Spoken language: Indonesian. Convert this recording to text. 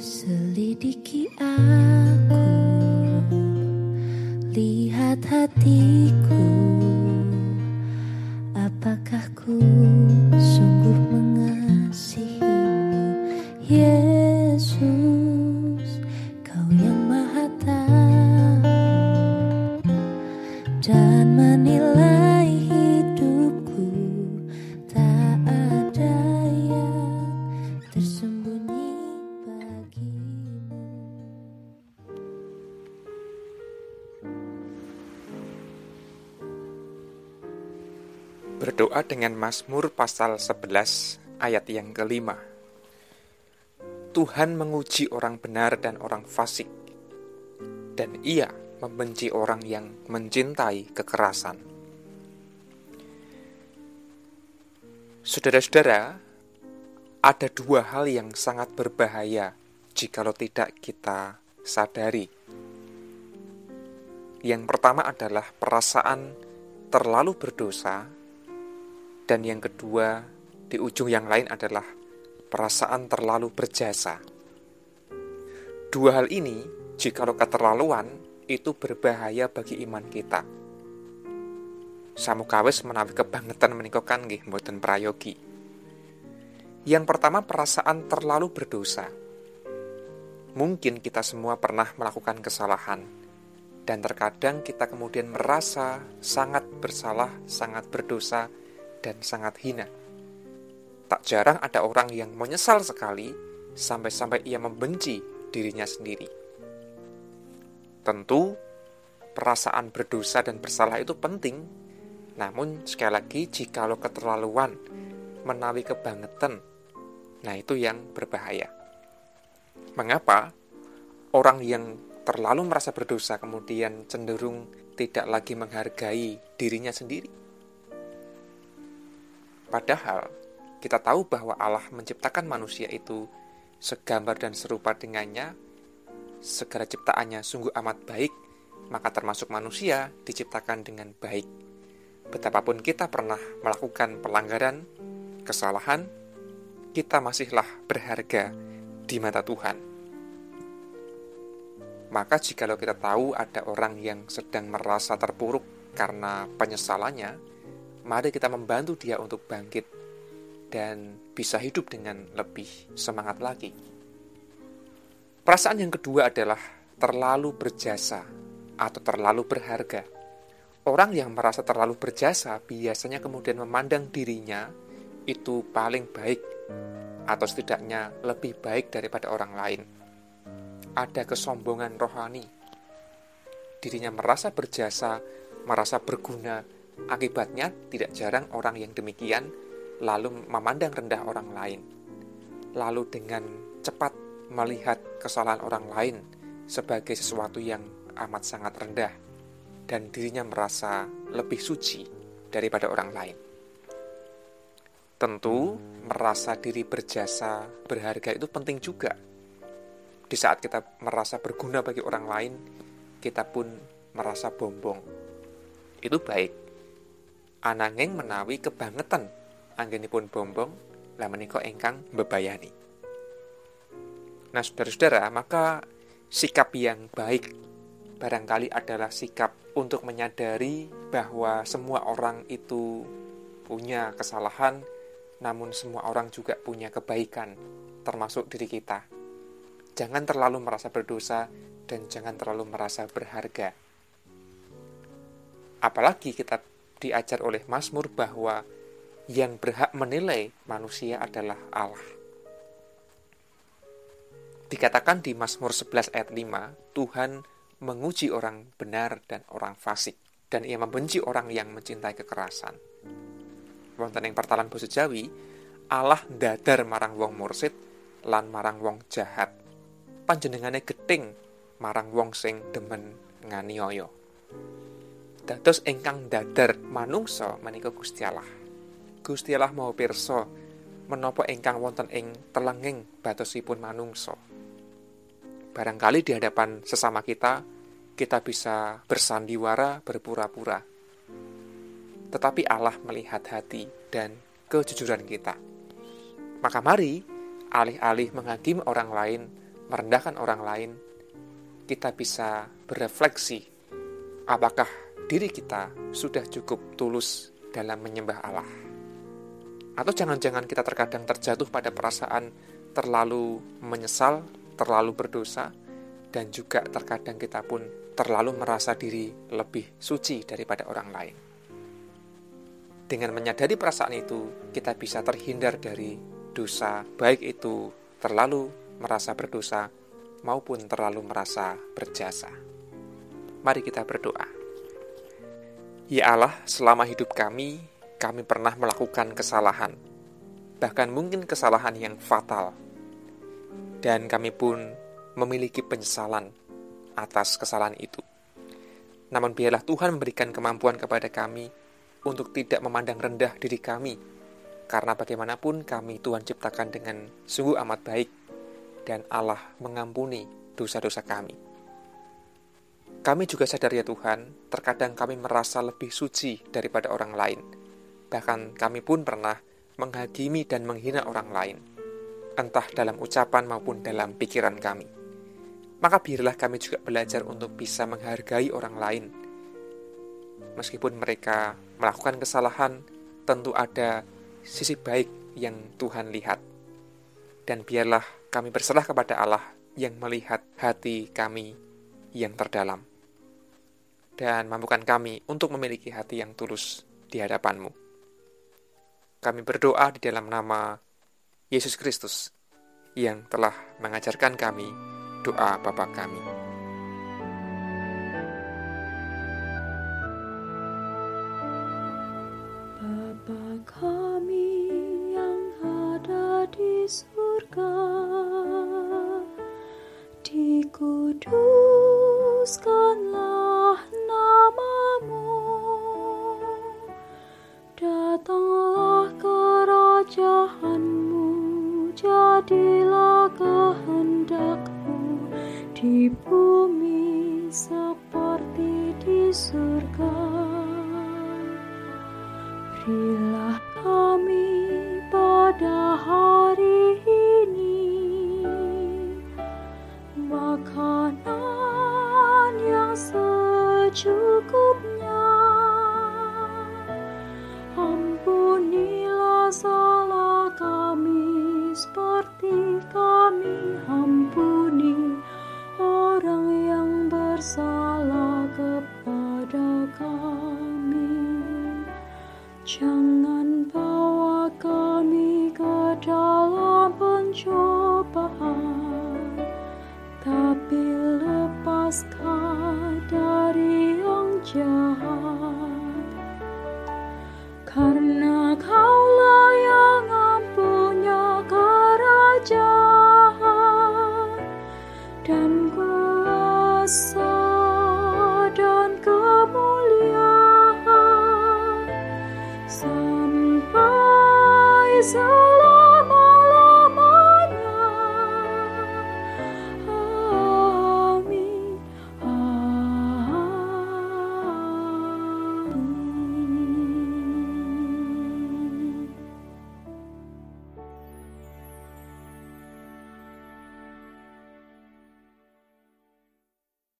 Selidiki aku, lihat hatiku, apakah ku sungguh mengasihimu, Yesus, Berdoa dengan Mazmur pasal 11 ayat yang kelima. Tuhan menguji orang benar dan orang fasik, dan ia membenci orang yang mencintai kekerasan. Saudara-saudara, ada dua hal yang sangat berbahaya jikalau tidak kita sadari. Yang pertama adalah perasaan terlalu berdosa dan yang kedua, di ujung yang lain adalah perasaan terlalu berjasa. Dua hal ini, jikalau keterlaluan, itu berbahaya bagi iman kita. Samukawis menawi kebangetan menikokan nggih mboten prayogi. Yang pertama perasaan terlalu berdosa. Mungkin kita semua pernah melakukan kesalahan dan terkadang kita kemudian merasa sangat bersalah, sangat berdosa, dan sangat hina. Tak jarang ada orang yang menyesal sekali sampai-sampai ia membenci dirinya sendiri. Tentu, perasaan berdosa dan bersalah itu penting, namun sekali lagi jikalau keterlaluan menawi kebangetan, nah itu yang berbahaya. Mengapa orang yang terlalu merasa berdosa kemudian cenderung tidak lagi menghargai dirinya sendiri? Padahal kita tahu bahwa Allah menciptakan manusia itu segambar dan serupa dengannya, segala ciptaannya sungguh amat baik, maka termasuk manusia diciptakan dengan baik. Betapapun kita pernah melakukan pelanggaran, kesalahan, kita masihlah berharga di mata Tuhan. Maka jikalau kita tahu ada orang yang sedang merasa terpuruk karena penyesalannya, mari kita membantu dia untuk bangkit dan bisa hidup dengan lebih semangat lagi. Perasaan yang kedua adalah terlalu berjasa atau terlalu berharga. Orang yang merasa terlalu berjasa biasanya kemudian memandang dirinya itu paling baik atau setidaknya lebih baik daripada orang lain. Ada kesombongan rohani. Dirinya merasa berjasa, merasa berguna, Akibatnya, tidak jarang orang yang demikian lalu memandang rendah orang lain, lalu dengan cepat melihat kesalahan orang lain sebagai sesuatu yang amat sangat rendah, dan dirinya merasa lebih suci daripada orang lain. Tentu, merasa diri berjasa, berharga itu penting juga. Di saat kita merasa berguna bagi orang lain, kita pun merasa bombong. Itu baik, ananging menawi kebangetan anggenipun bombong lah menika ingkang bebayani. Nah, saudara-saudara, maka sikap yang baik barangkali adalah sikap untuk menyadari bahwa semua orang itu punya kesalahan, namun semua orang juga punya kebaikan, termasuk diri kita. Jangan terlalu merasa berdosa dan jangan terlalu merasa berharga. Apalagi kita diajar oleh Mazmur bahwa yang berhak menilai manusia adalah Allah. Dikatakan di Mazmur 11 ayat 5, Tuhan menguji orang benar dan orang fasik, dan ia membenci orang yang mencintai kekerasan. Wonten yang pertalan basa Jawi, Allah dadar marang wong mursid lan marang wong jahat. Panjenengane geting marang wong sing demen nganiaya dados ingkang dadar manungsa menika Gusti Allah. Gusti Allah mau pirsa menapa ingkang wonten ing telenging batosipun manungsa. Barangkali di hadapan sesama kita kita bisa bersandiwara berpura-pura. Tetapi Allah melihat hati dan kejujuran kita. Maka mari alih-alih menghakimi orang lain, merendahkan orang lain, kita bisa berefleksi apakah diri kita sudah cukup tulus dalam menyembah Allah. Atau jangan-jangan kita terkadang terjatuh pada perasaan terlalu menyesal, terlalu berdosa, dan juga terkadang kita pun terlalu merasa diri lebih suci daripada orang lain. Dengan menyadari perasaan itu, kita bisa terhindar dari dosa, baik itu terlalu merasa berdosa maupun terlalu merasa berjasa. Mari kita berdoa. Ya Allah, selama hidup kami, kami pernah melakukan kesalahan, bahkan mungkin kesalahan yang fatal, dan kami pun memiliki penyesalan atas kesalahan itu. Namun biarlah Tuhan memberikan kemampuan kepada kami untuk tidak memandang rendah diri kami, karena bagaimanapun kami Tuhan ciptakan dengan sungguh amat baik, dan Allah mengampuni dosa-dosa kami. Kami juga sadar ya Tuhan, terkadang kami merasa lebih suci daripada orang lain. Bahkan kami pun pernah menghakimi dan menghina orang lain, entah dalam ucapan maupun dalam pikiran kami maka biarlah kami juga belajar untuk bisa menghargai orang lain. Meskipun mereka melakukan kesalahan, tentu ada sisi baik yang Tuhan lihat. Dan biarlah kami berserah kepada Allah yang melihat hati kami yang terdalam. Dan mampukan kami untuk memiliki hati yang tulus di hadapanmu. Kami berdoa di dalam nama Yesus Kristus yang telah mengajarkan kami doa Bapa kami. Datanglah kerajaanmu, jadilah kehendakmu di bumi seperti di surga. Berilah tapi lepaskan dari yang jahat. Karena kaulah yang punya kerajaan dan